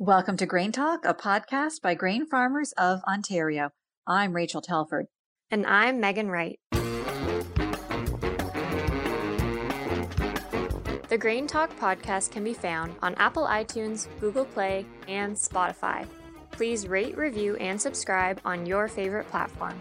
Welcome to Grain Talk, a podcast by grain farmers of Ontario. I'm Rachel Telford. And I'm Megan Wright. The Grain Talk podcast can be found on Apple iTunes, Google Play, and Spotify. Please rate, review, and subscribe on your favorite platform.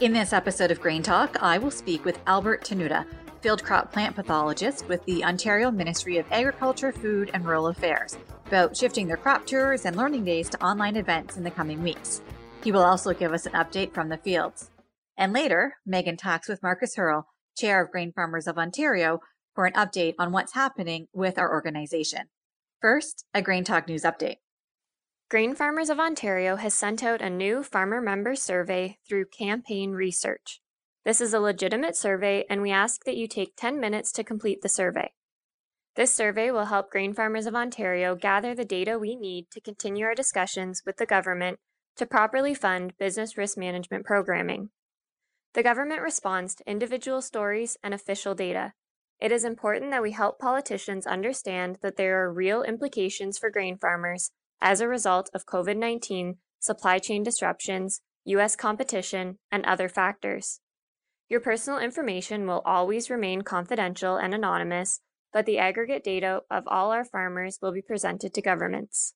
In this episode of Grain Talk, I will speak with Albert Tenuta, field crop plant pathologist with the Ontario Ministry of Agriculture, Food and Rural Affairs, about shifting their crop tours and learning days to online events in the coming weeks. He will also give us an update from the fields. And later, Megan talks with Markus Haerle, Chair of Grain Farmers of Ontario, for an update on what's happening with our organization. First, a Grain Talk News update. Grain Farmers of Ontario has sent out a new farmer member survey through Campaign Research. This is a legitimate survey, and we ask that you take 10 minutes to complete the survey. This survey will help Grain Farmers of Ontario gather the data we need to continue our discussions with the government to properly fund business risk management programming. The government responds to individual stories and official data. It is important that we help politicians understand that there are real implications for grain farmers as a result of COVID 19, supply chain disruptions, U.S. competition, and other factors. Your personal information will always remain confidential and anonymous, but the aggregate data of all our farmers will be presented to governments.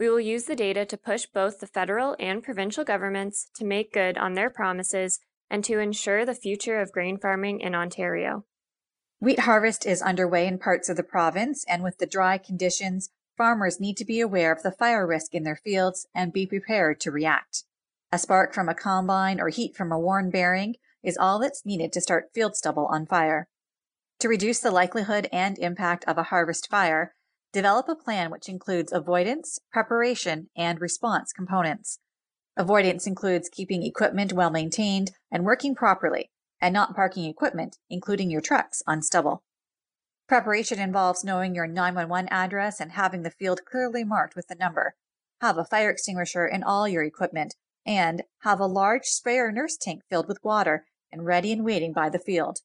We will use the data to push both the federal and provincial governments to make good on their promises and to ensure the future of grain farming in Ontario. Wheat harvest is underway in parts of the province, and with the dry conditions, farmers need to be aware of the fire risk in their fields and be prepared to react. A spark from a combine or heat from a worn bearing is all that's needed to start field stubble on fire. To reduce the likelihood and impact of a harvest fire, develop a plan which includes avoidance, preparation, and response components. Avoidance includes keeping equipment well maintained and working properly, and not parking equipment, including your trucks, on stubble. Preparation involves knowing your 911 address and having the field clearly marked with the number. Have a fire extinguisher in all your equipment, and have a large sprayer nurse tank filled with water and ready and waiting by the field.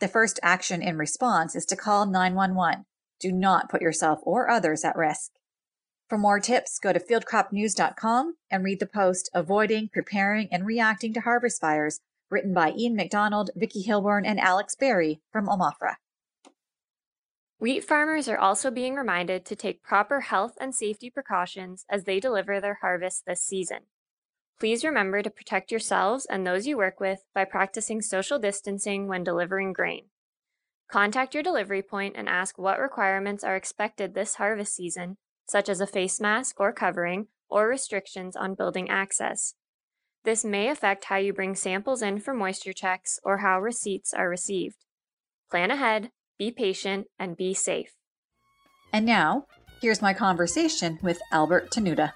The first action in response is to call 911. Do not put yourself or others at risk. For more tips, go to fieldcropnews.com and read the post Avoiding, Preparing, and Reacting to Harvest Fires, written by Ian McDonald, Vicky Hilborn, and Alex Berry from Omafra. Wheat farmers are also being reminded to take proper health and safety precautions as they deliver their harvest this season. Please remember to protect yourselves and those you work with by practicing social distancing when delivering grain. Contact your delivery point and ask what requirements are expected this harvest season such as a face mask or covering, or restrictions on building access. This may affect how you bring samples in for moisture checks or how receipts are received. Plan ahead, be patient, and be safe. And now, here's my conversation with Albert Tenuta.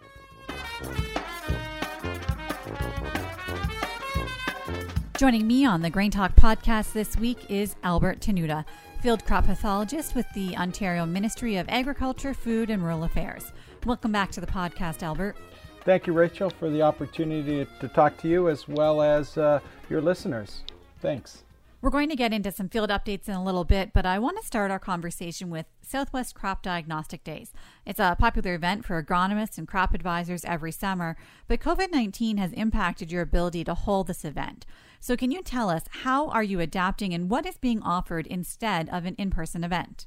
Joining me on the Grain Talk podcast this week is Albert Tenuta field crop pathologist with the Ontario Ministry of Agriculture, Food and Rural Affairs. Welcome back to the podcast, Albert. Thank you, Rachel, for the opportunity to talk to you as well as uh, your listeners. Thanks. We're going to get into some field updates in a little bit, but I want to start our conversation with Southwest Crop Diagnostic Days. It's a popular event for agronomists and crop advisors every summer, but COVID 19 has impacted your ability to hold this event. So, can you tell us how are you adapting and what is being offered instead of an in person event?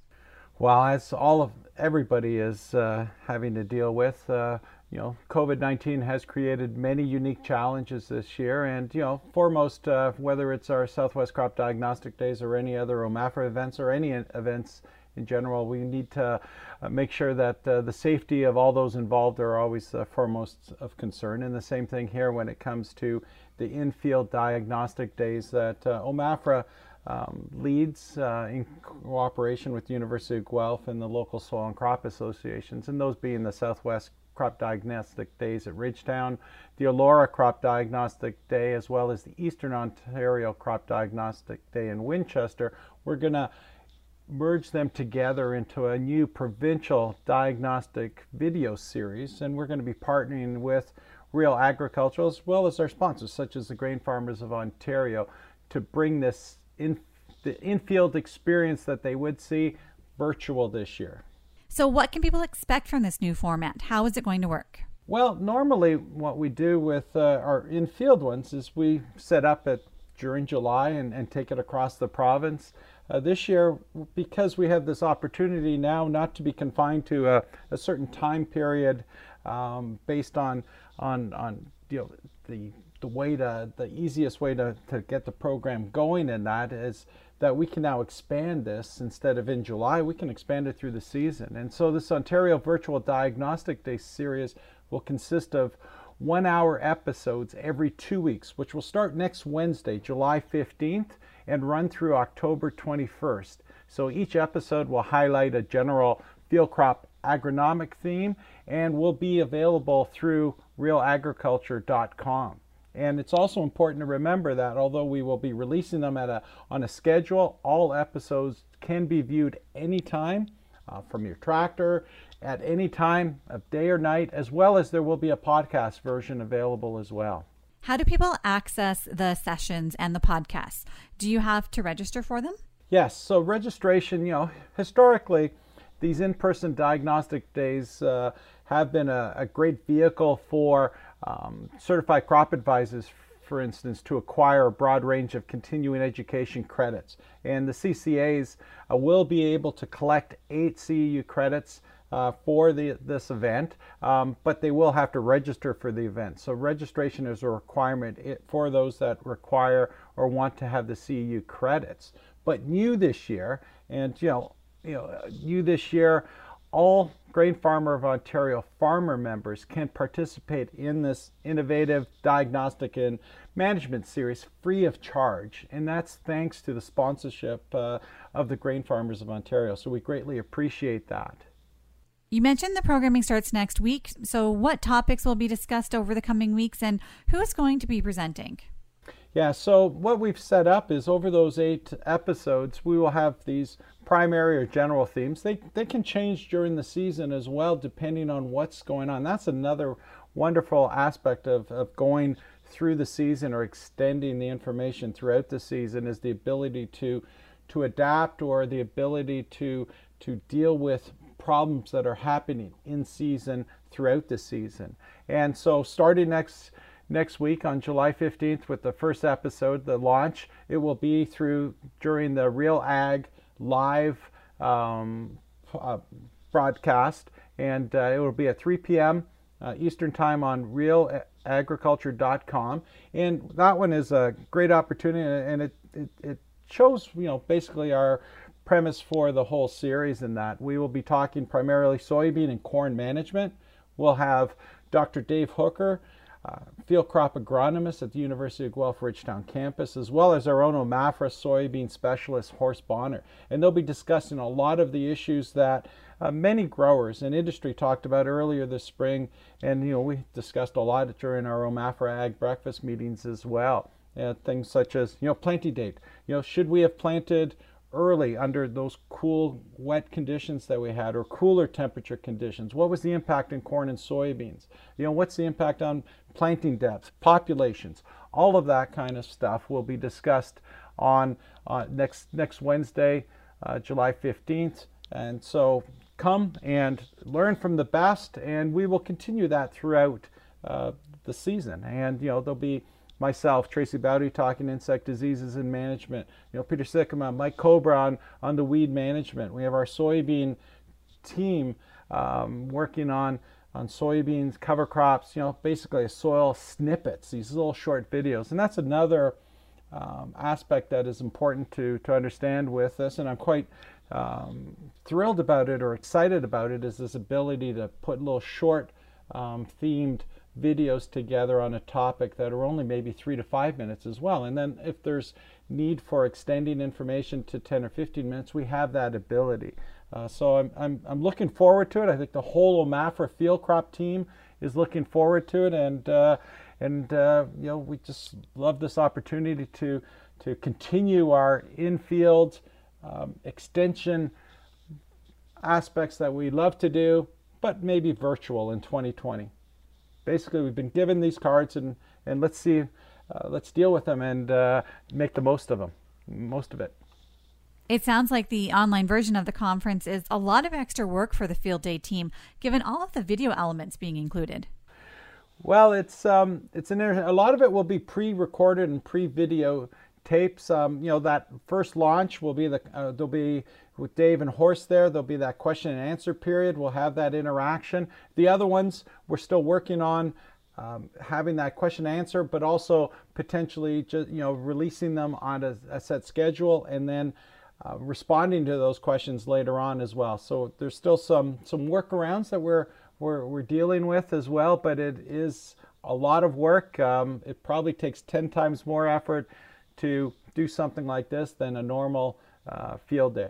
Well, as all of everybody is uh, having to deal with, uh, you know, COVID 19 has created many unique challenges this year. And, you know, foremost, uh, whether it's our Southwest Crop Diagnostic Days or any other OMAFRA events or any events in general, we need to uh, make sure that uh, the safety of all those involved are always uh, foremost of concern. And the same thing here when it comes to the in-field diagnostic days that uh, OMAFRA um, leads uh, in cooperation with the University of Guelph and the local soil and crop associations, and those being the Southwest Crop Diagnostic Days at Ridgetown, the Elora Crop Diagnostic Day, as well as the Eastern Ontario Crop Diagnostic Day in Winchester. We're going to merge them together into a new provincial diagnostic video series, and we're going to be partnering with Real Agricultural as well as our sponsors, such as the Grain Farmers of Ontario, to bring this in the in-field experience that they would see virtual this year. So, what can people expect from this new format? How is it going to work? Well, normally what we do with uh, our in-field ones is we set up it during July and, and take it across the province. Uh, this year, because we have this opportunity now not to be confined to a, a certain time period um, based on, on, on you know, the, the way to, the easiest way to, to get the program going in that is that we can now expand this instead of in July, we can expand it through the season. And so this Ontario Virtual Diagnostic Day series will consist of one hour episodes every two weeks, which will start next Wednesday, July 15th, and run through October 21st. So each episode will highlight a general field crop agronomic theme and will be available through realagriculture.com. And it's also important to remember that although we will be releasing them at a, on a schedule, all episodes can be viewed anytime uh, from your tractor at any time of day or night, as well as there will be a podcast version available as well. How do people access the sessions and the podcasts? Do you have to register for them? Yes. So, registration, you know, historically, these in person diagnostic days uh, have been a, a, great vehicle for um, certified crop advisors for instance, to acquire a broad range of continuing education credits. And the CCAs uh, will be able to collect eight CEU credits uh, for the, this event, um, but they will have to register for the event. So registration is a requirement for those that require or want to have the CEU credits. But new this year, and you know, you know, new this year, all Grain Farmer of Ontario farmer members can participate in this innovative diagnostic and management series free of charge. And that's thanks to the sponsorship uh, of the Grain Farmers of Ontario. So we greatly appreciate that. You mentioned the programming starts next week. So, what topics will be discussed over the coming weeks and who is going to be presenting? Yeah, so what we've set up is over those eight episodes, we will have these primary or general themes. They, they can change during the season as well, depending on what's going on. That's another wonderful aspect of, of going through the season or extending the information throughout the season is the ability to to adapt or the ability to to deal with problems that are happening in season throughout the season. And so starting next next week on July 15th with the first episode, the launch, it will be through during the Real Ag live um, uh, broadcast, and uh, it will be at 3 p.m. Uh, Eastern Time on realagriculture.com. And that one is a great opportunity, and it, it, it shows, you know, basically our premise for the whole series in that we will be talking primarily soybean and corn management. We'll have Dr. Dave Hooker, uh, field crop agronomist at the University of Guelph Ridgetown campus, as well as our own OMAFRA soybean specialist, Horst Bohner. And they'll be discussing a lot of the issues that uh, many growers and industry talked about earlier this spring. And, you know, we discussed a lot during our OMAFRA Ag breakfast meetings as well. Uh, things such as, you know, planting date. You know, should we have planted early under those cool, wet conditions that we had, or cooler temperature conditions? What was the impact in corn and soybeans? You know, what's the impact on planting depth, populations? All of that kind of stuff will be discussed on uh, next next Wednesday, uh, July 15th. And so come and learn from the best, and we will continue that throughout uh, the season. And you know, there'll be myself, Tracey Baute, talking insect diseases and management. You know, Peter Sikkema, Mike Cowbrough on, on the weed management. We have our soybean team um, working on on soybeans, cover crops. You know, basically soil snippets, these little short videos, and that's another um, aspect that is important to to understand with this. And I'm quite um, thrilled about it or excited about it is this ability to put little short um, themed videos together on a topic that are only maybe three to five minutes as well. And then if there's need for extending information to 10 or 15 minutes, we have that ability. Uh, so I'm, I'm, I'm looking forward to it. I think the whole OMAFRA field crop team is looking forward to it. And, uh, and uh, you know, we just love this opportunity to, to continue our in-field um, extension aspects that we love to do, but maybe virtual in 2020 basically we've been given these cards and, and let's see, uh, let's deal with them and uh, make the most of them, most of it. It sounds like the online version of the conference is a lot of extra work for the field day team, given all of the video elements being included. Well, it's um, it's an a lot of it will be pre-recorded and pre-video tapes. Um, you know, that first launch will be the uh, there'll be with Dave and Horst there. There'll be that question and answer period. We'll have that interaction. The other ones we're still working on um, having that question answer, but also potentially just you know releasing them on a, a set schedule and then uh, responding to those questions later on as well. So there's still some some workarounds that we're we're, we're dealing with as well, but it is a lot of work. Um, it probably takes 10 times more effort to do something like this than a normal uh, field day.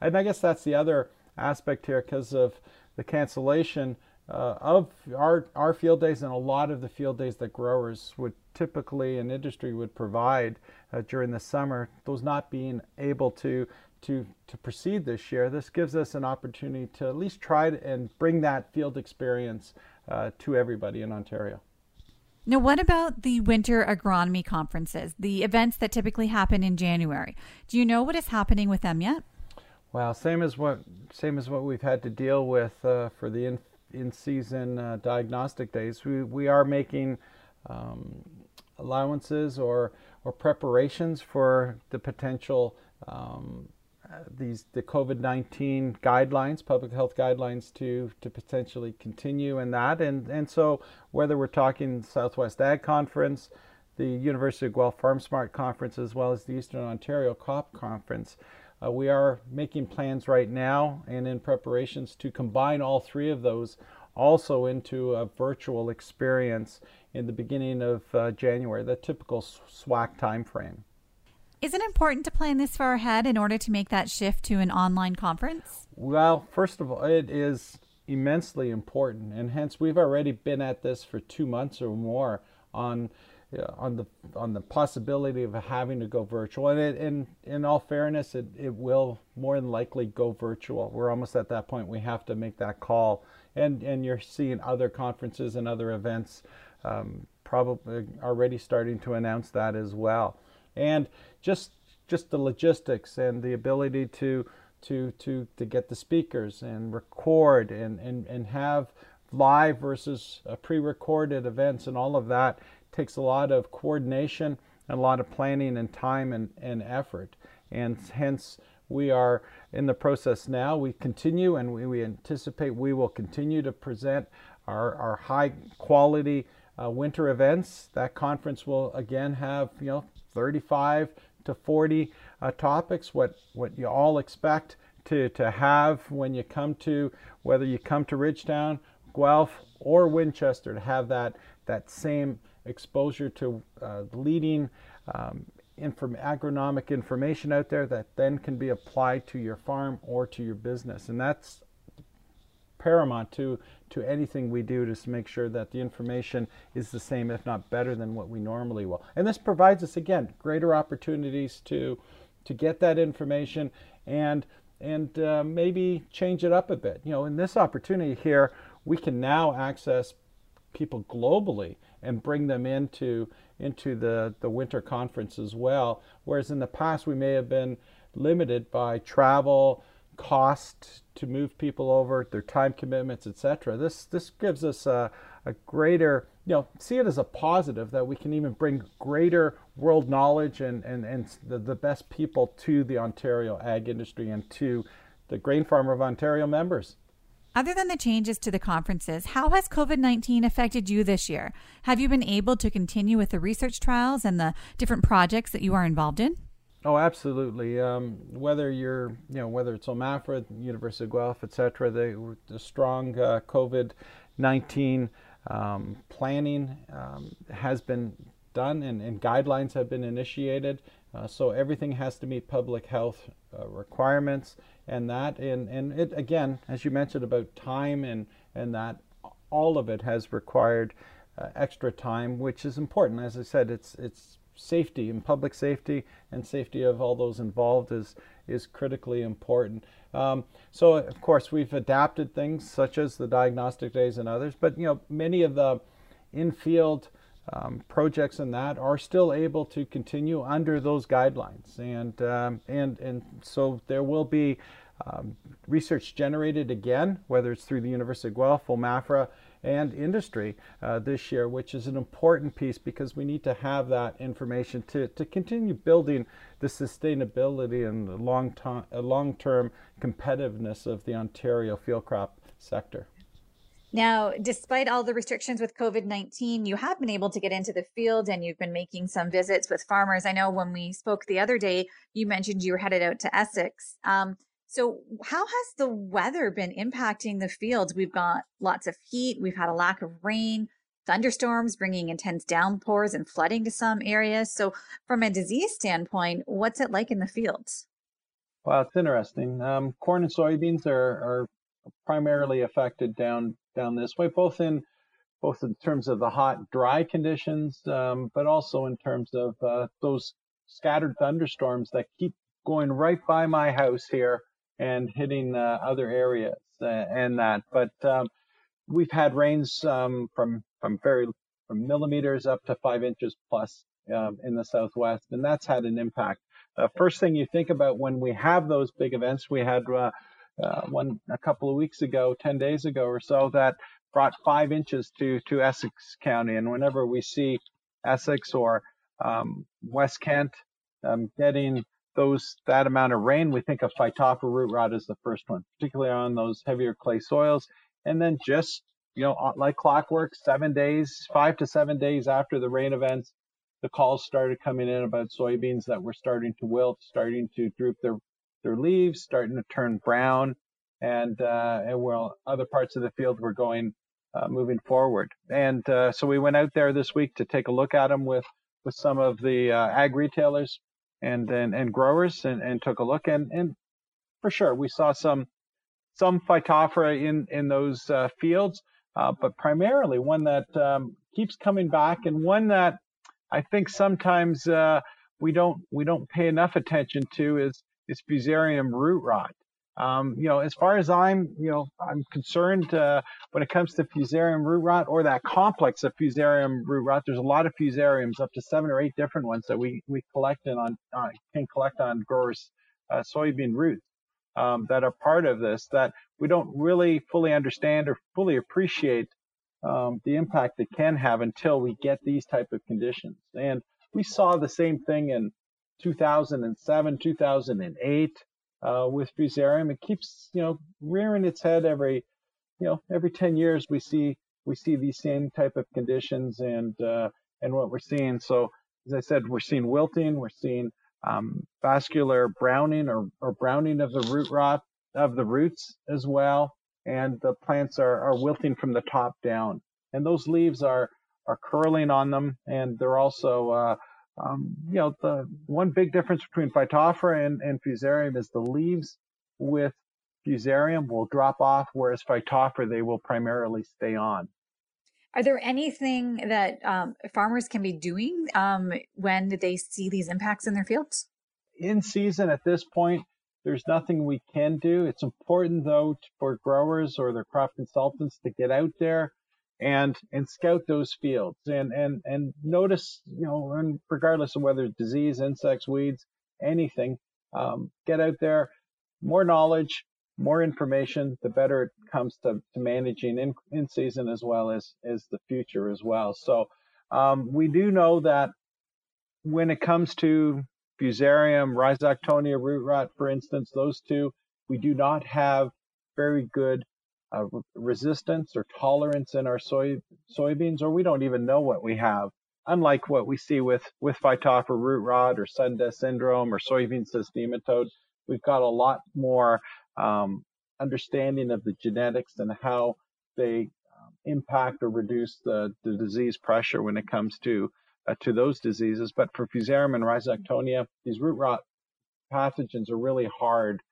And I guess that's the other aspect here because of the cancellation uh, of our, our field days and a lot of the field days that growers would typically and industry would provide uh, during the summer, those not being able to to to proceed this year, this gives us an opportunity to at least try and bring that field experience uh, to everybody in Ontario. Now, what about the winter agronomy conferences, the events that typically happen in January? Do you know what is happening with them yet? Well, same as what same as what we've had to deal with uh, for the in, in season uh, diagnostic days. We we are making um, allowances or or preparations for the potential um, these the COVID-19 guidelines, public health guidelines to to potentially continue in that and and so whether we're talking Southwest Ag Conference, the University of Guelph Farm Smart Conference as well as the Eastern Ontario Crop Conference, uh, we are making plans right now and in preparations to combine all three of those also into a virtual experience in the beginning of uh, January, the typical SWAC timeframe. Is it important to plan this far ahead in order to make that shift to an online conference? Well, first of all, it is immensely important, and hence we've already been at this for two months or more on on the on the possibility of having to go virtual. And it, in in all fairness, it, it will more than likely go virtual. We're almost at that point. We have to make that call and and you're seeing other conferences and other events um, probably already starting to announce that as well. And just just the logistics and the ability to to to to get the speakers and record and and and have live versus uh, pre-recorded events and all of that takes a lot of coordination and a lot of planning and time and, and effort and hence we are in the process now. We continue and we, we anticipate we will continue to present our, our high quality uh, winter events. That conference will again have, you know, 35 to 40 uh, topics, what, what you all expect to, to have when you come to, whether you come to Ridgetown, Guelph, or Winchester, to have that, that same exposure to uh, leading um, inform- agronomic information out there that then can be applied to your farm or to your business. And that's paramount to, to anything we do just to make sure that the information is the same, if not better than what we normally will. And this provides us, again, greater opportunities to, to get that information and, and uh, maybe change it up a bit. You know, in this opportunity here, we can now access people globally and bring them into into the, the winter conference as well. Whereas in the past we may have been limited by travel, cost to move people over, their time commitments, etc. This this gives us a, a greater, you know, see it as a positive that we can even bring greater world knowledge and, and, and the, the best people to the Ontario ag industry and to the Grain Farmer of Ontario members. Other than the changes to the conferences, how has COVID 19 affected you this year? Have you been able to continue with the research trials and the different projects that you are involved in? Oh, absolutely. Um, whether you're, you know, whether it's OMAFRA, University of Guelph, et cetera, the, the strong uh, COVID 19 um, planning um, has been done and, and, guidelines have been initiated. Uh, so everything has to meet public health uh, requirements and that and and it again as you mentioned about time and and that all of it has required uh, extra time which is important as i said it's it's safety and public safety and safety of all those involved is is critically important. Um, so of course we've adapted things such as the diagnostic days and others but you know many of the in-field um, projects and that are still able to continue under those guidelines, and um, and and so there will be um, research generated again, whether it's through the University of Guelph, OMAFRA, and industry uh, this year, which is an important piece because we need to have that information to, to continue building the sustainability and the long, to- uh, long-term competitiveness of the Ontario field crop sector. Now, despite all the restrictions with COVID 19, you have been able to get into the field and you've been making some visits with farmers. I know when we spoke the other day, you mentioned you were headed out to Essex. Um, so, how has the weather been impacting the fields? We've got lots of heat, we've had a lack of rain, thunderstorms bringing intense downpours and flooding to some areas. So, from a disease standpoint, what's it like in the fields? Well, it's interesting. Um, corn and soybeans are, are primarily affected down down this way, both in both in terms of the hot, dry conditions, um, but also in terms of uh, those scattered thunderstorms that keep going right by my house here and hitting uh, other areas uh, and that. But um, we've had rains um, from from very from millimeters up to five inches plus um, in the southwest, and that's had an impact. Uh, first thing you think about when we have those big events, we had uh, uh, one a couple of weeks ago, ten days ago or so, that brought five inches to to Essex County, and whenever we see Essex or um, West Kent um, getting those that amount of rain, we think of Phytophthora root rot as the first one, particularly on those heavier clay soils. And then just you know, like clockwork, seven days, five to seven days after the rain events, the calls started coming in about soybeans that were starting to wilt, starting to droop their their leaves, starting to turn brown, and uh, and well, other parts of the field were going uh, moving forward. And uh, so we went out there this week to take a look at them with with some of the uh, ag retailers and and, and growers and, and took a look and and for sure we saw some some phytophthora in in those uh, fields, uh, but primarily one that um, keeps coming back and one that I think sometimes uh, we don't we don't pay enough attention to is is fusarium root rot. Um, you know, as far as I'm, you know, I'm concerned uh, when it comes to fusarium root rot or that complex of fusarium root rot. There's a lot of fusariums, up to seven or eight different ones that we we collect and on uh, can collect on growers' uh, soybean roots um, that are part of this that we don't really fully understand or fully appreciate um, the impact it can have until we get these type of conditions. And we saw the same thing in 2007, 2008 uh, with fusarium. It keeps, you know, rearing its head every, you know, every 10 years we see we see these same type of conditions and uh, and what we're seeing. So as I said, we're seeing wilting, we're seeing um, vascular browning or, or browning of the root rot of the roots as well, and the plants are, are wilting from the top down. And those leaves are are curling on them, and they're also uh, um, you know, the one big difference between Phytophthora and, and Fusarium is the leaves with Fusarium will drop off, whereas Phytophthora, they will primarily stay on. Are there anything that um, farmers can be doing um, when they see these impacts in their fields? In season at this point, there's nothing we can do. It's important though for growers or their crop consultants to get out there and and scout those fields. And and and notice you know and regardless of whether it's disease insects weeds anything um, get out there more knowledge more information the better it comes to, to managing in, in season as well as as the future as well. So um, we do know that when it comes to fusarium rhizoctonia root rot for instance those two we do not have very good uh, resistance or tolerance in our soy soybeans, or we don't even know what we have. Unlike what we see with with Phytophthora root rot or sudden death syndrome or soybean cyst nematode, we've got a lot more um, understanding of the genetics and how they um, impact or reduce the, the disease pressure when it comes to uh, to those diseases. But for Fusarium and Rhizoctonia, these root rot pathogens are really hard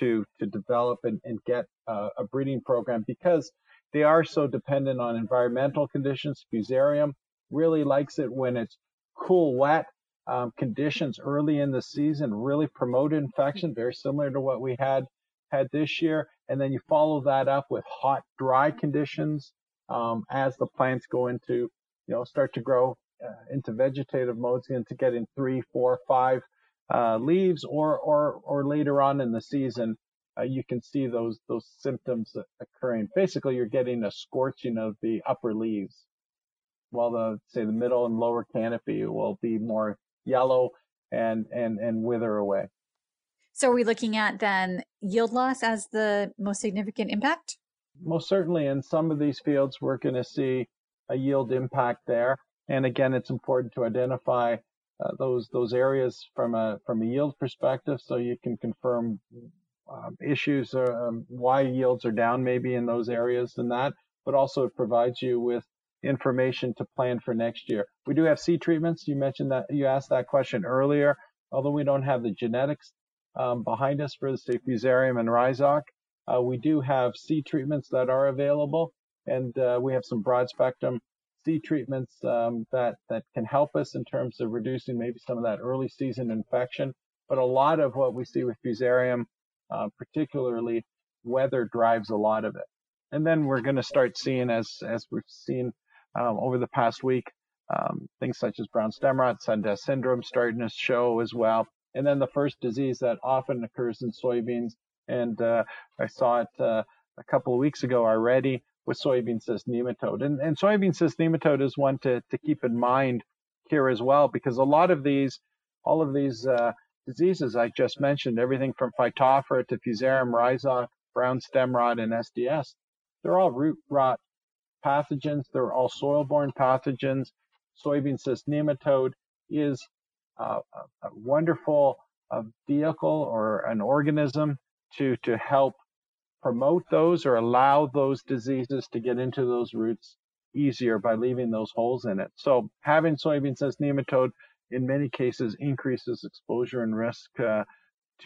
to to develop and, and get uh, a breeding program because they are so dependent on environmental conditions. Fusarium really likes it when it's cool, wet um, conditions early in the season. Really promote infection, very similar to what we had had this year. And then you follow that up with hot, dry conditions um, as the plants go into you know, start to grow uh, into vegetative modes, into getting three, four, five uh, leaves, or or or later on in the season, uh, you can see those those symptoms occurring. Basically, you're getting a scorching of the upper leaves, while the say the middle and lower canopy will be more yellow and and and wither away. So, are we looking at then yield loss as the most significant impact? Most certainly, in some of these fields, we're going to see a yield impact there. And again, it's important to identify uh, those those areas from a from a yield perspective, so you can confirm um, issues uh, um, why yields are down maybe in those areas and that, but also it provides you with information to plan for next year. We do have seed treatments. You mentioned that you asked that question earlier. Although we don't have the genetics um, behind us for the Fusarium and Rhizocke, uh, we do have seed treatments that are available, and uh, we have some broad spectrum treatments um, that that can help us in terms of reducing maybe some of that early season infection. But a lot of what we see with Fusarium, uh, particularly weather, drives a lot of it. And then we're going to start seeing, as as we've seen um, over the past week, um, things such as brown stem rot, sudden death syndrome starting to show as well. And then the first disease that often occurs in soybeans, and uh, I saw it uh, a couple of weeks ago already, with soybean cyst nematode. And, and soybean cyst nematode is one to, to keep in mind here as well, because a lot of these, all of these uh, diseases I just mentioned, everything from Phytophthora to Fusarium rhizocke, brown stem rot, and SDS, they're all root rot pathogens. They're all soil-borne pathogens. Soybean cyst nematode is uh, a, a wonderful vehicle or an organism to, to help promote those or allow those diseases to get into those roots easier by leaving those holes in it. So having soybean cyst nematode in many cases increases exposure and risk uh,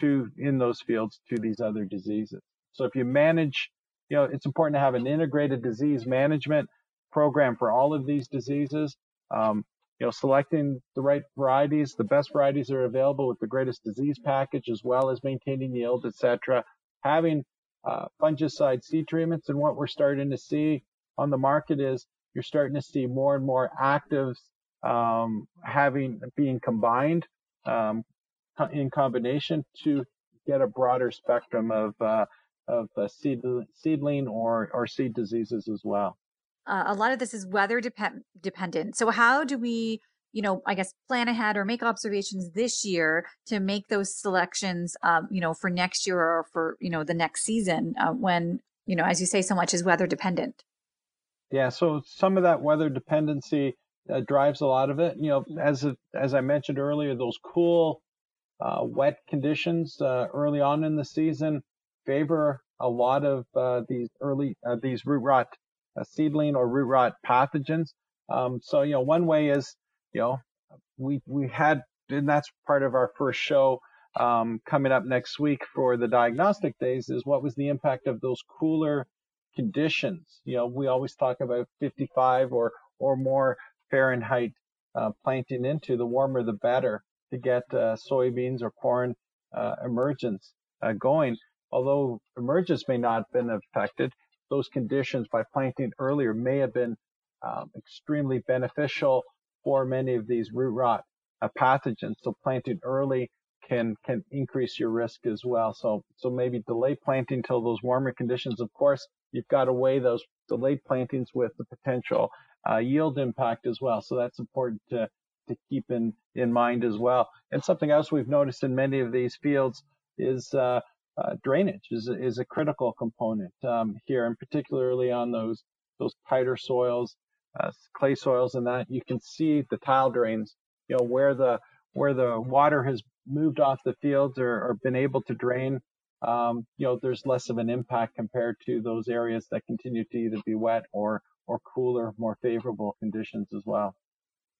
to in those fields to these other diseases. So if you manage, you know, it's important to have an integrated disease management program for all of these diseases. Um, you know, selecting the right varieties, the best varieties are available with the greatest disease package, as well as maintaining yield, etc. Having uh, fungicide seed treatments. And what we're starting to see on the market is you're starting to see more and more actives um, having being combined um, in combination to get a broader spectrum of uh, of uh, seed, seedling or or seed diseases as well. Uh, a lot of this is weather depend- dependent. So how do we you know, I guess plan ahead or make observations this year to make those selections, um, you know, for next year or for, you know, the next season uh, when, you know, as you say, so much is weather dependent. Yeah. So some of that weather dependency uh, drives a lot of it. You know, as, as I mentioned earlier, those cool, uh, wet conditions uh, early on in the season favor a lot of uh, these early, uh, these root rot seedling or root rot pathogens. Um, so, you know, one way is you know, we we had, and that's part of our first show um, coming up next week for the diagnostic days. Is what was the impact of those cooler conditions? You know, we always talk about 55 or or more Fahrenheit uh, planting into. The warmer, the better to get uh, soybeans or corn uh, emergence uh, going. Although emergence may not have been affected, those conditions by planting earlier may have been um, extremely beneficial for many of these root rot uh, pathogens. So planting early can can increase your risk as well. So so maybe delay planting till those warmer conditions. Of course, you've got to weigh those delayed plantings with the potential uh, yield impact as well. So that's important to to keep in in mind as well. And something else we've noticed in many of these fields is uh, uh, drainage is is a critical component um, here, and particularly on those those tighter soils uh, clay soils and that, you can see the tile drains, you know, where the where the water has moved off the fields or, or been able to drain. Um, you know, there's less of an impact compared to those areas that continue to either be wet or or cooler, more favorable conditions as well.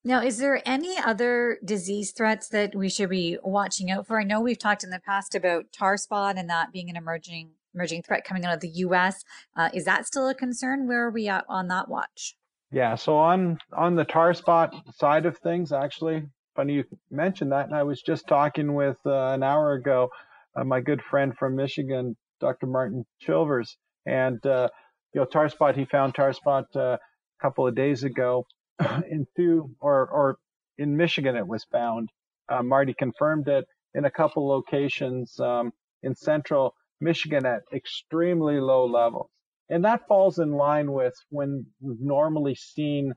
Now, is there any other disease threats that we should be watching out for? I know we've talked in the past about tar spot and that being an emerging emerging threat coming out of the U.S. Uh, is that still a concern? Where are we at on that watch? Yeah, so on on the tar spot side of things, actually, funny you mentioned that. And I was just talking with uh, an hour ago uh, my good friend from Michigan, Dr. Martin Chilvers, and uh, you know tar spot. He found tar spot uh, a couple of days ago into or or in Michigan it was found. Uh, Marty confirmed it in a couple locations um, in central Michigan at extremely low levels. And that falls in line with when we've normally seen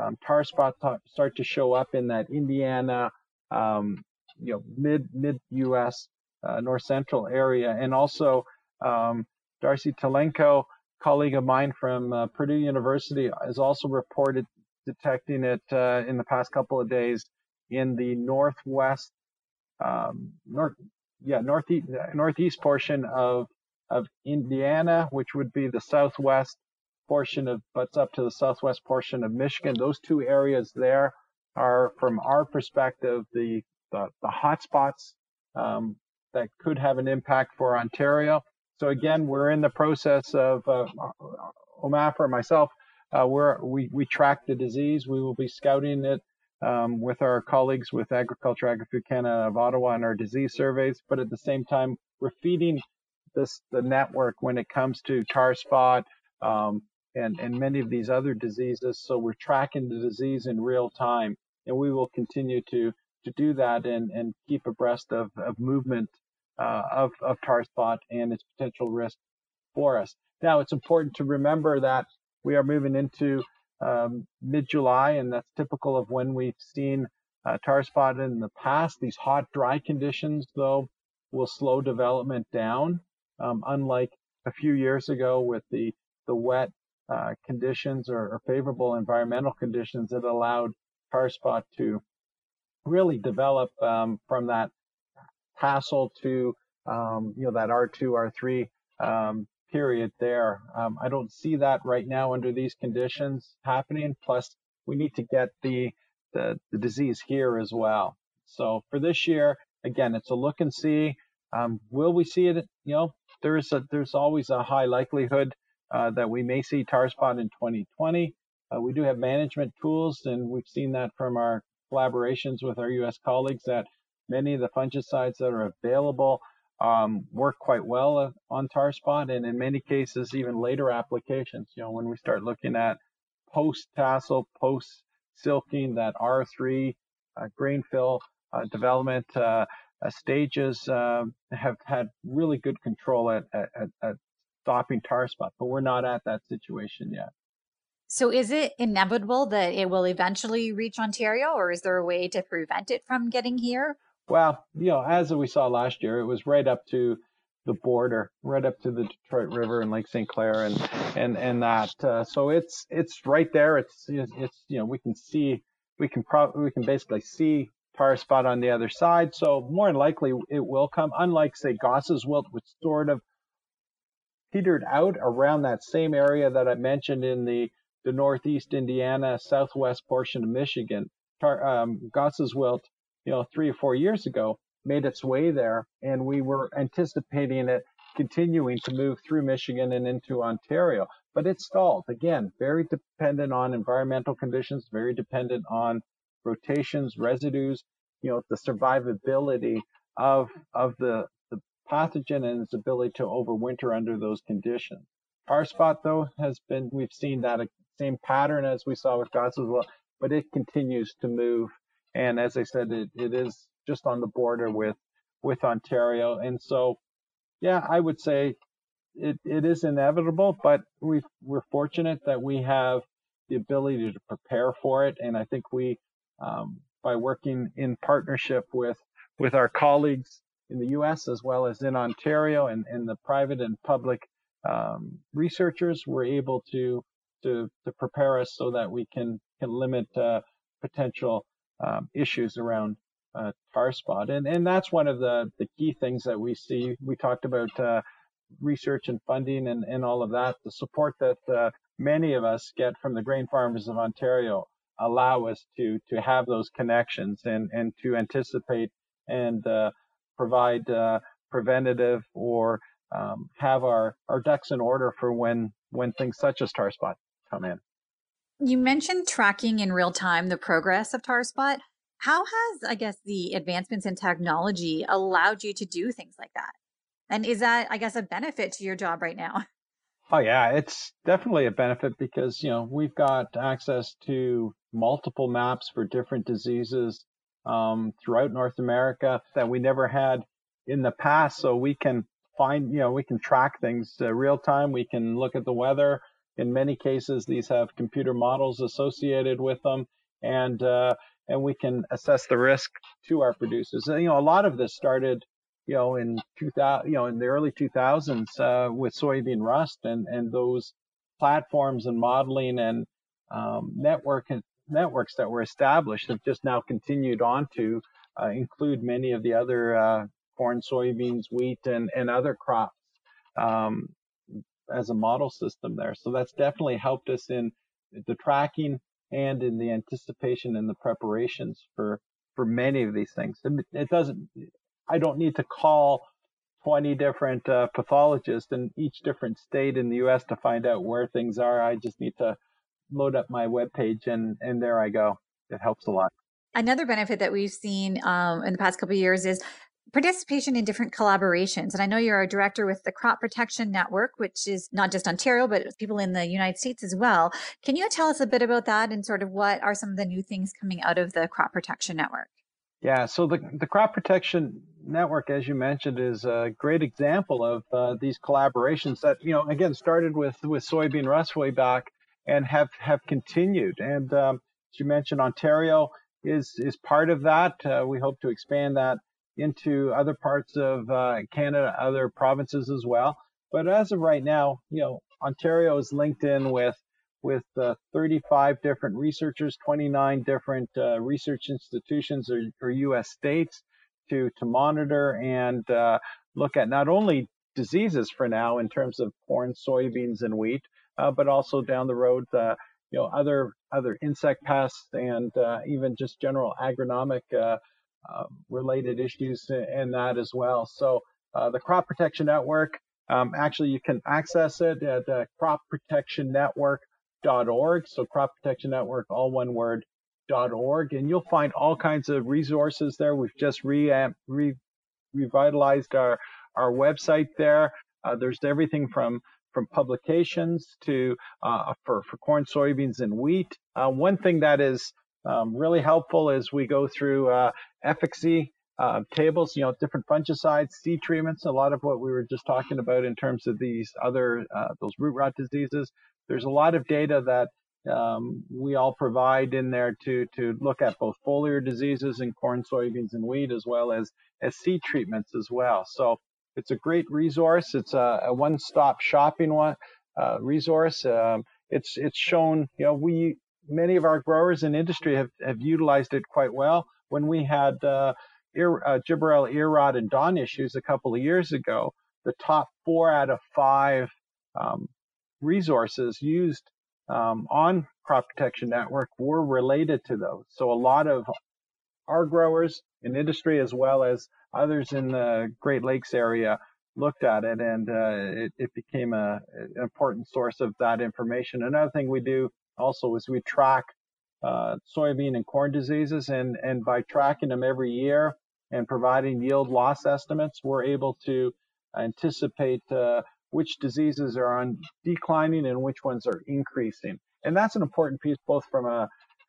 um, tar spots start to show up in that Indiana, um, you know, mid mid U.S. Uh, north central area, and also um, Darcy Telenko, colleague of mine from uh, Purdue University, has also reported detecting it uh, in the past couple of days in the northwest, um, north, yeah, northeast, northeast portion of of Indiana, which would be the southwest portion of, butts up to the southwest portion of Michigan. Those two areas there are, from our perspective, the the, the hot spots um, that could have an impact for Ontario. So again, we're in the process of uh, OMAFRA, myself, uh, we, we track the disease. We will be scouting it um, with our colleagues with Agriculture Agri-Food Canada of Ottawa and our disease surveys. But at the same time, we're feeding this the network when it comes to tar spot um, and and many of these other diseases. So we're tracking the disease in real time, and we will continue to to do that and and keep abreast of of movement uh, of of tar spot and its potential risk for us. Now, it's important to remember that we are moving into um, mid-July, and that's typical of when we've seen uh, tar spot in the past. These hot, dry conditions, though, will slow development down, um, unlike a few years ago with the the wet uh, conditions or, or, favorable environmental conditions that allowed tar spot to really develop um, from that tassel to um, you know that R2, R3 um, period there. Um, I don't see that right now under these conditions happening. Plus, we need to get the, the, the disease here as well. So for this year, again, it's a look and see. Um, will we see it? You know, there's a, there's always a high likelihood uh, that we may see tar spot in 2020. Uh, we do have management tools, and we've seen that from our collaborations with our U.S. colleagues that many of the fungicides that are available um, work quite well on tar spot, and in many cases, even later applications. You know, when we start looking at post tassel, post silking, that R3 uh, grain fill uh, development uh stages uh, have had really good control at, at, at stopping tar spot, but we're not at that situation yet. So, is it inevitable that it will eventually reach Ontario, or is there a way to prevent it from getting here? Well, you know, as we saw last year, it was right up to the border, right up to the Detroit River and Lake St. Clair, and and and that. Uh, so it's it's right there. It's it's you know we can see we can probably we can basically see tar spot on the other side. So more than likely it will come. Unlike say Goss's wilt, which sort of petered out around that same area that I mentioned in the the northeast Indiana, southwest portion of Michigan. Tar, um, Goss's wilt you know, three or four years ago made its way there, and we were anticipating it continuing to move through Michigan and into Ontario. But it stalled. Again, very dependent on environmental conditions, very dependent on rotations, residues, you know, the survivability of of the, the pathogen and its ability to overwinter under those conditions. Tar spot, though, has been we've seen that uh, same pattern as we saw with well, but it continues to move and as I said, it, it is just on the border with with Ontario. And so, yeah, I would say it, it is inevitable, but we we're fortunate that we have the ability to prepare for it. And I think we, um, by working in partnership with with our colleagues in the U.S. as well as in Ontario and, and the private and public um, researchers, we're able to to to prepare us so that we can can limit uh, potential um, issues around uh, tar spot. And, and that's one of the, the key things that we see. We talked about uh, research and funding and, and all of that. The support that uh, many of us get from the grain farmers of Ontario allow us to, to have those connections and, and to anticipate and uh, provide uh, preventative or um, have our, our ducks in order for when, when things such as tar spot come in. You mentioned tracking in real time the progress of TarSpot. How has, I guess, the advancements in technology allowed you to do things like that? And is that, I guess, a benefit to your job right now? Oh yeah, it's definitely a benefit because you know we've got access to multiple maps for different diseases um, throughout North America that we never had in the past. So we can find, you know, we can track things uh, real time. We can look at the weather. In many cases, these have computer models associated with them, and uh, and we can assess the risk to our producers. And, you know, a lot of this started, you know, in 2000, you know, in the early 2000s uh, with soybean rust and and those platforms and modeling and um, network networks that were established have just now continued on to uh, include many of the other uh, corn, soybeans, wheat, and, and other crops um, as a model system there. So that's definitely helped us in the tracking and in the anticipation and the preparations for for many of these things. It doesn't. I don't need to call 20 different uh, pathologists in each different state in the U.S. to find out where things are. I just need to load up my web page and and there I go. It helps a lot. Another benefit that we've seen um, in the past couple of years is participation in different collaborations. And I know you're a director with the Crop Protection Network, which is not just Ontario, but people in the United States as well. Can you tell us a bit about that and sort of what are some of the new things coming out of the Crop Protection Network? Yeah, so the, the Crop Protection Network, as you mentioned, is a great example of uh, these collaborations that, you know, again, started with, with soybean rust way back and have have continued. And um, as you mentioned, Ontario is is part of that. Uh, we hope to expand that into other parts of uh, Canada, other provinces as well. But as of right now, you know, Ontario is linked in with with uh, 35 different researchers, 29 different uh, research institutions or, or, U.S. states to to monitor and uh, look at not only diseases for now in terms of corn, soybeans, and wheat, uh, but also down the road, uh, you know, other other insect pests and uh, even just general agronomic related issues and that as well. So the Crop Protection Network, um, actually, you can access it at uh, cropprotectionnetwork.org. So Crop Protection Network, all one word, .org, and you'll find all kinds of resources there. We've just re, re revitalized our our website there. Uh, there's everything from from publications to uh, for, for corn, soybeans, and wheat. Uh, one thing that is um, really helpful is we go through uh, efficacy uh, tables, you know, different fungicides, seed treatments, a lot of what we were just talking about in terms of these other, uh, those root rot diseases. There's a lot of data that um, we all provide in there to to look at both foliar diseases in corn, soybeans, and wheat, as well as as seed treatments as well. So it's a great resource. It's a, a one-stop shopping one uh, resource. Um, it's it's shown, you know, we many of our growers in industry have, have utilized it quite well. When we had uh, ear, uh, gibberella ear rot and DON issues a couple of years ago, the top four out of five um, resources used um, on Crop Protection Network were related to those. So a lot of our growers in industry as well as others in the Great Lakes area looked at it and uh, it, it, became a, an important source of that information. Another thing we do also is we track uh, soybean and corn diseases and, and by tracking them every year and providing yield loss estimates, we're able to anticipate uh, which diseases are on declining and which ones are increasing. And that's an important piece both from a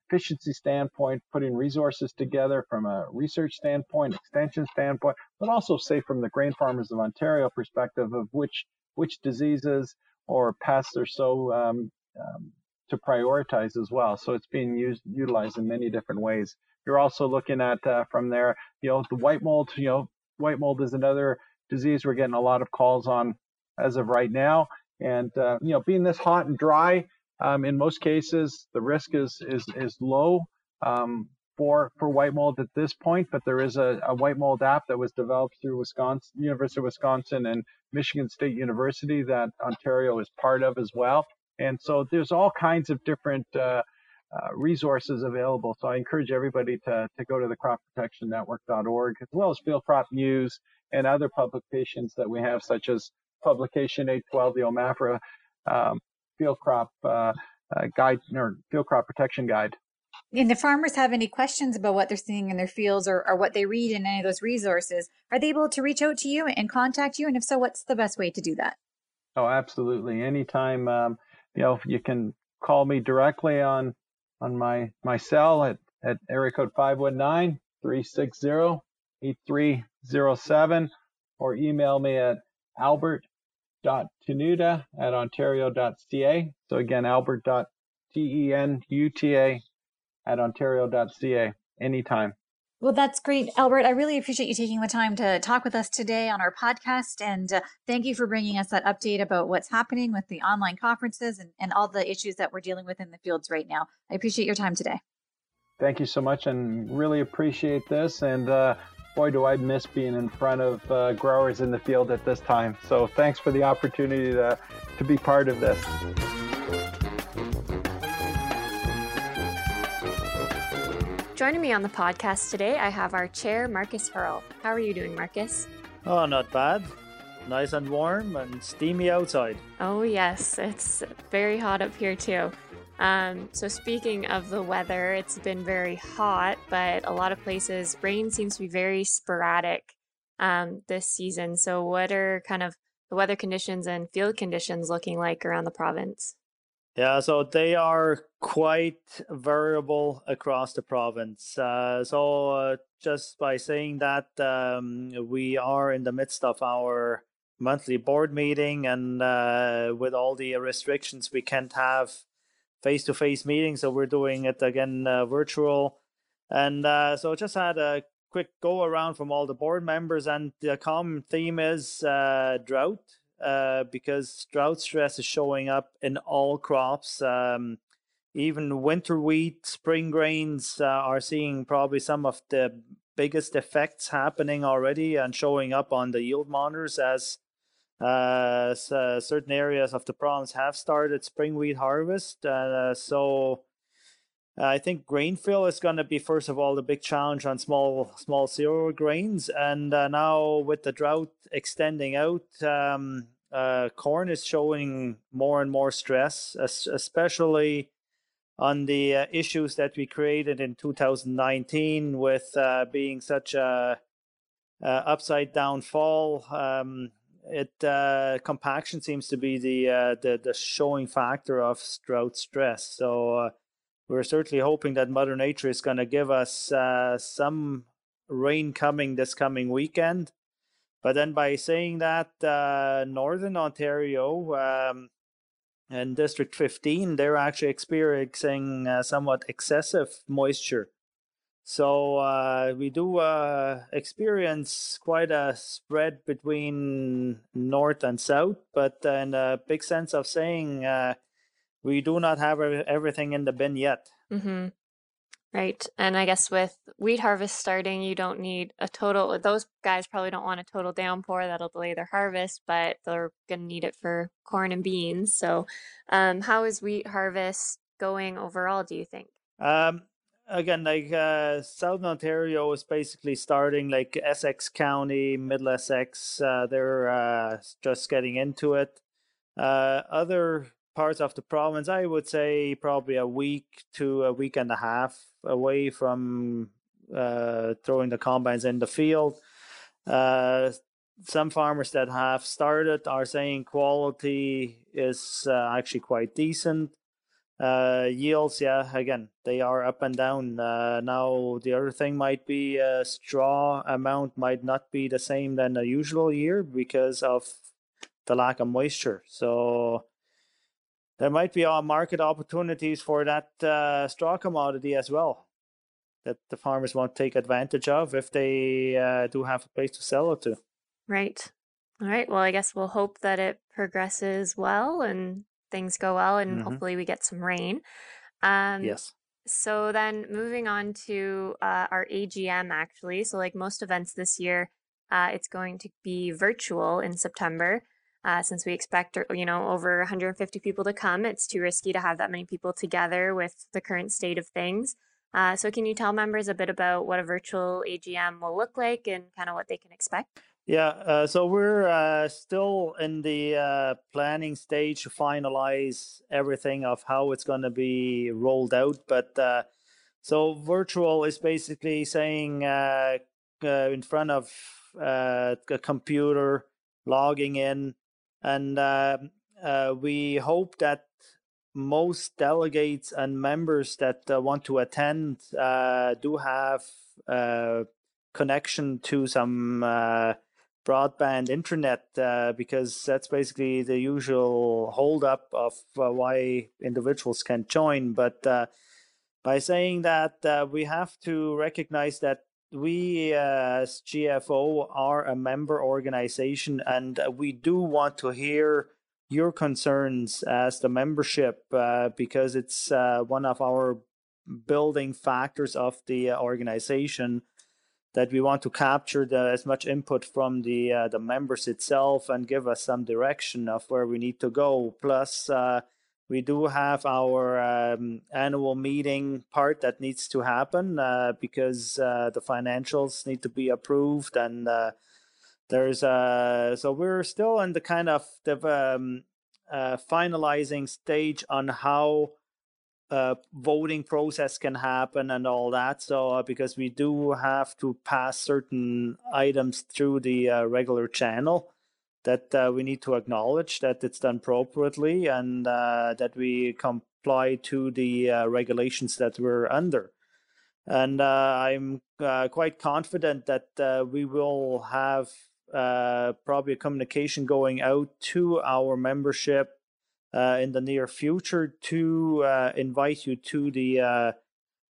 efficiency standpoint, putting resources together from a research standpoint, extension standpoint, but also say from the grain farmers of Ontario perspective of which which diseases or pests are so um, um, to prioritize as well. So it's being used utilized in many different ways. You're also looking at uh, from there, you know, the white mold. You know, white mold is another disease we're getting a lot of calls on as of right now. And uh, you know, being this hot and dry, um, in most cases, the risk is is is low um, for for white mold at this point, but there is a, a, white mold app that was developed through Wisconsin, University of Wisconsin, and Michigan State University that Ontario is part of as well. And so there's all kinds of different uh, uh, resources available. So I encourage everybody to, to go to the cropprotectionnetwork.org as well as Field Crop News and other publications that we have, such as Publication 812, the OMAFRA um, field crop uh, uh, guide or field crop protection guide. And if farmers have any questions about what they're seeing in their fields or, or what they read in any of those resources, are they able to reach out to you and contact you? And if so, what's the best way to do that? Oh, absolutely. Anytime, um, you know, you can call me directly on on my my cell at at area code 519-360-8307 or email me at albert.tenuta at ontario.ca. So again, albert.tenuta at ontario.ca anytime. Well, that's great, Albert. I really appreciate you taking the time to talk with us today on our podcast. And uh, thank you for bringing us that update about what's happening with the online conferences and, and all the issues that we're dealing with in the fields right now. I appreciate your time today. Thank you so much and really appreciate this. And uh, boy, do I miss being in front of uh, growers in the field at this time. So thanks for the opportunity to, to be part of this. Joining me on the podcast today, I have our chair, Markus Haerle. How are you doing, Markus? Oh, not bad. Nice and warm and steamy outside. Oh, yes. It's very hot up here, too. Um, so, speaking of the weather, it's been very hot, but a lot of places, rain seems to be very sporadic um, this season. So, what are kind of the weather conditions and field conditions looking like around the province? Yeah, so they are quite variable across the province. Uh, so uh, just by saying that, um, we are in the midst of our monthly board meeting, and uh, with all the restrictions, we can't have face-to-face meetings. So we're doing it again uh, virtual, and uh, so just had a quick go around from all the board members, and the common theme is uh, drought uh, because drought stress is showing up in all crops. Um, even winter wheat, spring grains uh, are seeing probably some of the biggest effects happening already and showing up on the yield monitors as uh, uh certain areas of the province have started spring wheat harvest. Uh, so I think grain fill is going to be first of all the big challenge on small small cereal grains, and uh, now with the drought extending out, um, uh, corn is showing more and more stress, especially on the uh, issues that we created in 2019 with uh, being such a, a upside down fall. Um, it uh, compaction seems to be the, uh, the the showing factor of drought stress. So we're certainly hoping that Mother Nature is going to give us uh, some rain coming this coming weekend. But then, by saying that, uh, Northern Ontario um, and District 15, they're actually experiencing uh, somewhat excessive moisture. So uh, we do uh, experience quite a spread between north and south, but in a big sense of saying uh, we do not have everything in the bin yet. Mm-hmm. Right. And I guess with wheat harvest starting, you don't need a total, those guys probably don't want a total downpour that'll delay their harvest, but they're going to need it for corn and beans. So, um, how is wheat harvest going overall, do you think? Um, again, like uh, Southern Ontario is basically starting like Essex County, Middle Essex, uh, they're uh, just getting into it. Uh, other parts of the province, I would say probably a week to a week and a half away from uh, throwing the combines in the field. Uh, some farmers that have started are saying quality is actually quite decent. Uh, yields, yeah, again, they are up and down. Uh, now, the other thing might be a straw amount might not be the same than a usual year because of the lack of moisture. So, there might be market opportunities for that uh, straw commodity as well that the farmers won't take advantage of if they uh, do have a place to sell it to. Right. All right. Well, I guess we'll hope that it progresses well and things go well, and mm-hmm. hopefully we get some rain. Um, yes. So then moving on to uh, our AGM, actually. So, like most events this year, uh, it's going to be virtual in September uh, since we expect you know over 150 people to come it's too risky to have that many people together with the current state of things uh, so can you tell members a bit about what a virtual agm will look like and kind of what they can expect yeah uh, so we're uh, still in the uh, planning stage to finalize everything of how it's going to be rolled out but uh, so virtual is basically saying in front of a computer logging in and uh, uh, we hope that most delegates and members that uh, want to attend uh, do have uh, connection to some uh, broadband internet uh, because that's basically the usual holdup of uh, why individuals can join. But by saying that, we have to recognize that we as GFO are a member organization and we do want to hear your concerns as the membership uh, because it's uh, one of our building factors of the uh, organization that we want to capture the, as much input from the uh, the members itself and give us some direction of where we need to go. Plus uh, we do have our um, annual meeting part that needs to happen uh, because the financials need to be approved and there's uh so we're still in the kind of the um, uh, finalizing stage on how uh, voting process can happen and all that so uh, because we do have to pass certain items through the uh, regular channel that uh, we need to acknowledge that it's done appropriately and uh, that we comply to the regulations that we're under. And i'm quite confident that we will have uh, probably a communication going out to our membership uh, in the near future to uh, invite you to the uh,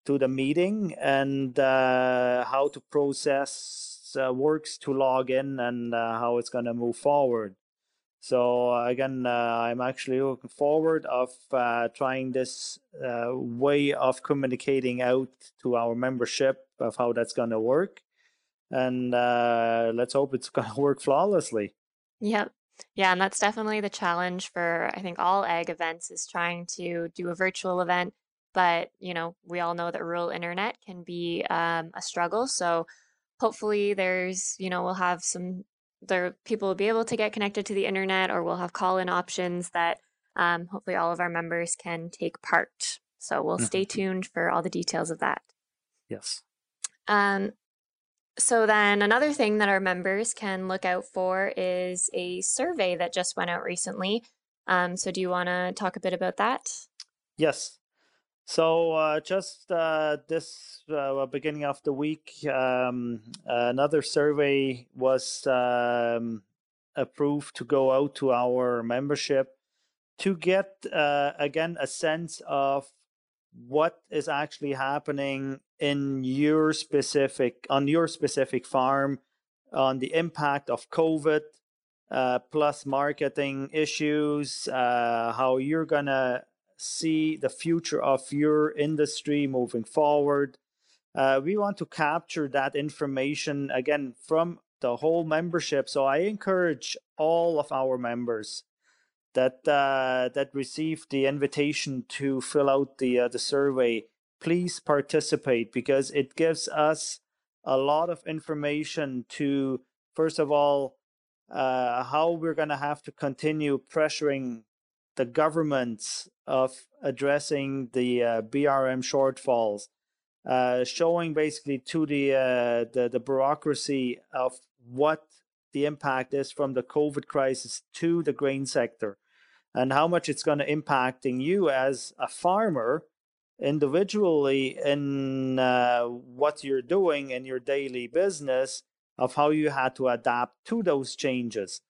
to the meeting and uh, how to process uh, works to log in and how it's going to move forward. So again, I'm actually looking forward of trying this way of communicating out to our membership of how that's going to work and uh, let's hope it's going to work flawlessly. Yep. Yeah, and that's definitely the challenge for I think all ag events is trying to do a virtual event. But you know, we all know that rural internet can be um, a struggle. So hopefully, there's you know we'll have some there people will be able to get connected to the internet, or we'll have call in options that um, hopefully all of our members can take part. So we'll mm-hmm. stay tuned for all the details of that. Yes. Um, so, then another thing that our members can look out for is a survey that just went out recently. Um, so, do you want to talk a bit about that? Yes. So, uh, just uh, this uh, beginning of the week, um, another survey was um, approved to go out to our membership to get, uh, again, a sense of what is actually happening in your specific on your specific farm on the impact of covid uh, plus marketing issues uh, how you're gonna see the future of your industry moving forward. Uh, we want to capture that information again from the whole membership. So i encourage all of our members that uh, that received the invitation to fill out the uh, the survey, please participate because it gives us a lot of information to first of all uh, how we're going to have to continue pressuring the governments of addressing the uh, BRM shortfalls, uh, showing basically to the, uh, the the bureaucracy of what the impact is from the COVID crisis to the grain sector and how much it's going to impacting you as a farmer individually in uh, what you're doing in your daily business of how you had to adapt to those changes.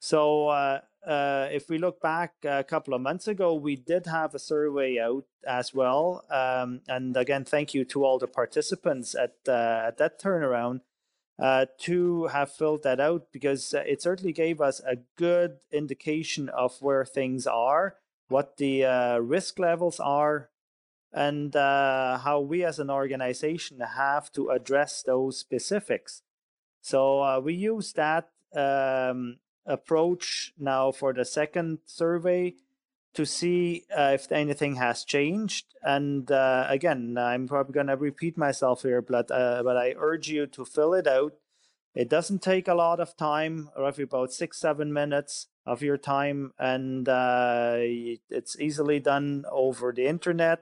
So uh, uh, if we look back a couple of months ago we did have a survey out as well um, and again thank you to all the participants at, uh, at that turnaround uh, to have filled that out because uh, it certainly gave us a good indication of where things are, what the uh, risk levels are, and uh, how we as an organization have to address those specifics. So uh, we use that um, approach now for the second survey to see uh, if anything has changed. And uh, again, I'm probably going to repeat myself here, but uh, but I urge you to fill it out. It doesn't take a lot of time, roughly about six seven minutes of your time, and uh, it's easily done over the internet.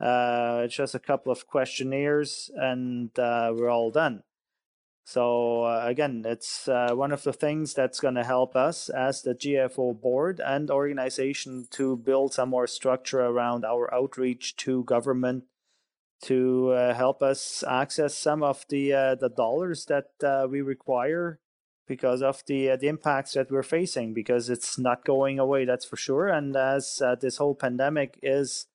Uh, it's just a couple of questionnaires, and uh, we're all done. So uh, again, it's uh, one of the things that's going to help us as the GFO board and organization to build some more structure around our outreach to government to uh, help us access some of the uh, the dollars that uh, we require because of the uh, the impacts that we're facing because it's not going away that's for sure. And as this whole pandemic is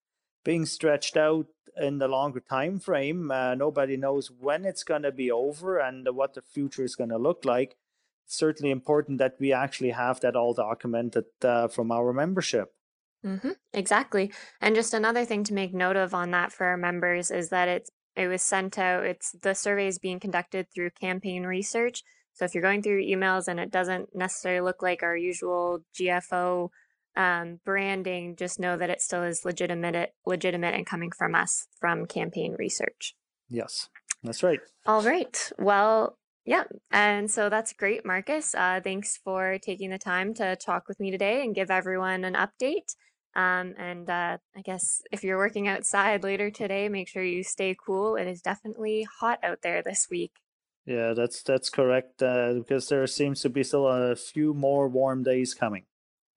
being stretched out in the longer time frame. Uh, nobody knows when it's going to be over and what the future is going to look like. It's certainly important that we actually have that all documented uh, from our membership. Mm-hmm, exactly. And just another thing to make note of on that for our members is that it's it was sent out. It's the survey is being conducted through campaign research. So if you're going through your emails and it doesn't necessarily look like our usual GFO um, branding, just know that it still is legitimate, legitimate and coming from us from campaign research. Yes, that's right. All right. Well, yeah. And so that's great, Markus. Uh, thanks for taking the time to talk with me today and give everyone an update. Um, and uh, I guess if you're working outside later today, make sure you stay cool. It is definitely hot out there this week. Yeah, that's that's correct. Uh, because there seems to be still a few more warm days coming.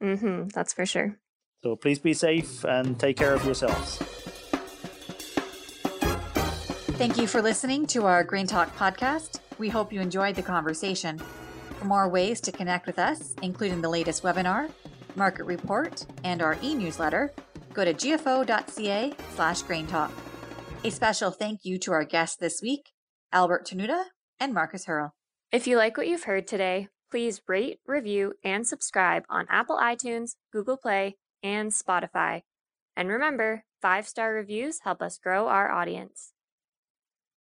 Mm-hmm, that's for sure. So please be safe and take care of yourselves. Thank you for listening to our Grain Talk podcast. We hope you enjoyed the conversation. For more ways to connect with us, including the latest webinar, market report, and our e-newsletter, go to gfo.ca slash graintalk. A special thank you to our guests this week, Albert Tenuta and Markus Haerle. If you like what you've heard today, Please rate, review, and subscribe on Apple iTunes, Google Play, and Spotify. And remember, five star reviews help us grow our audience.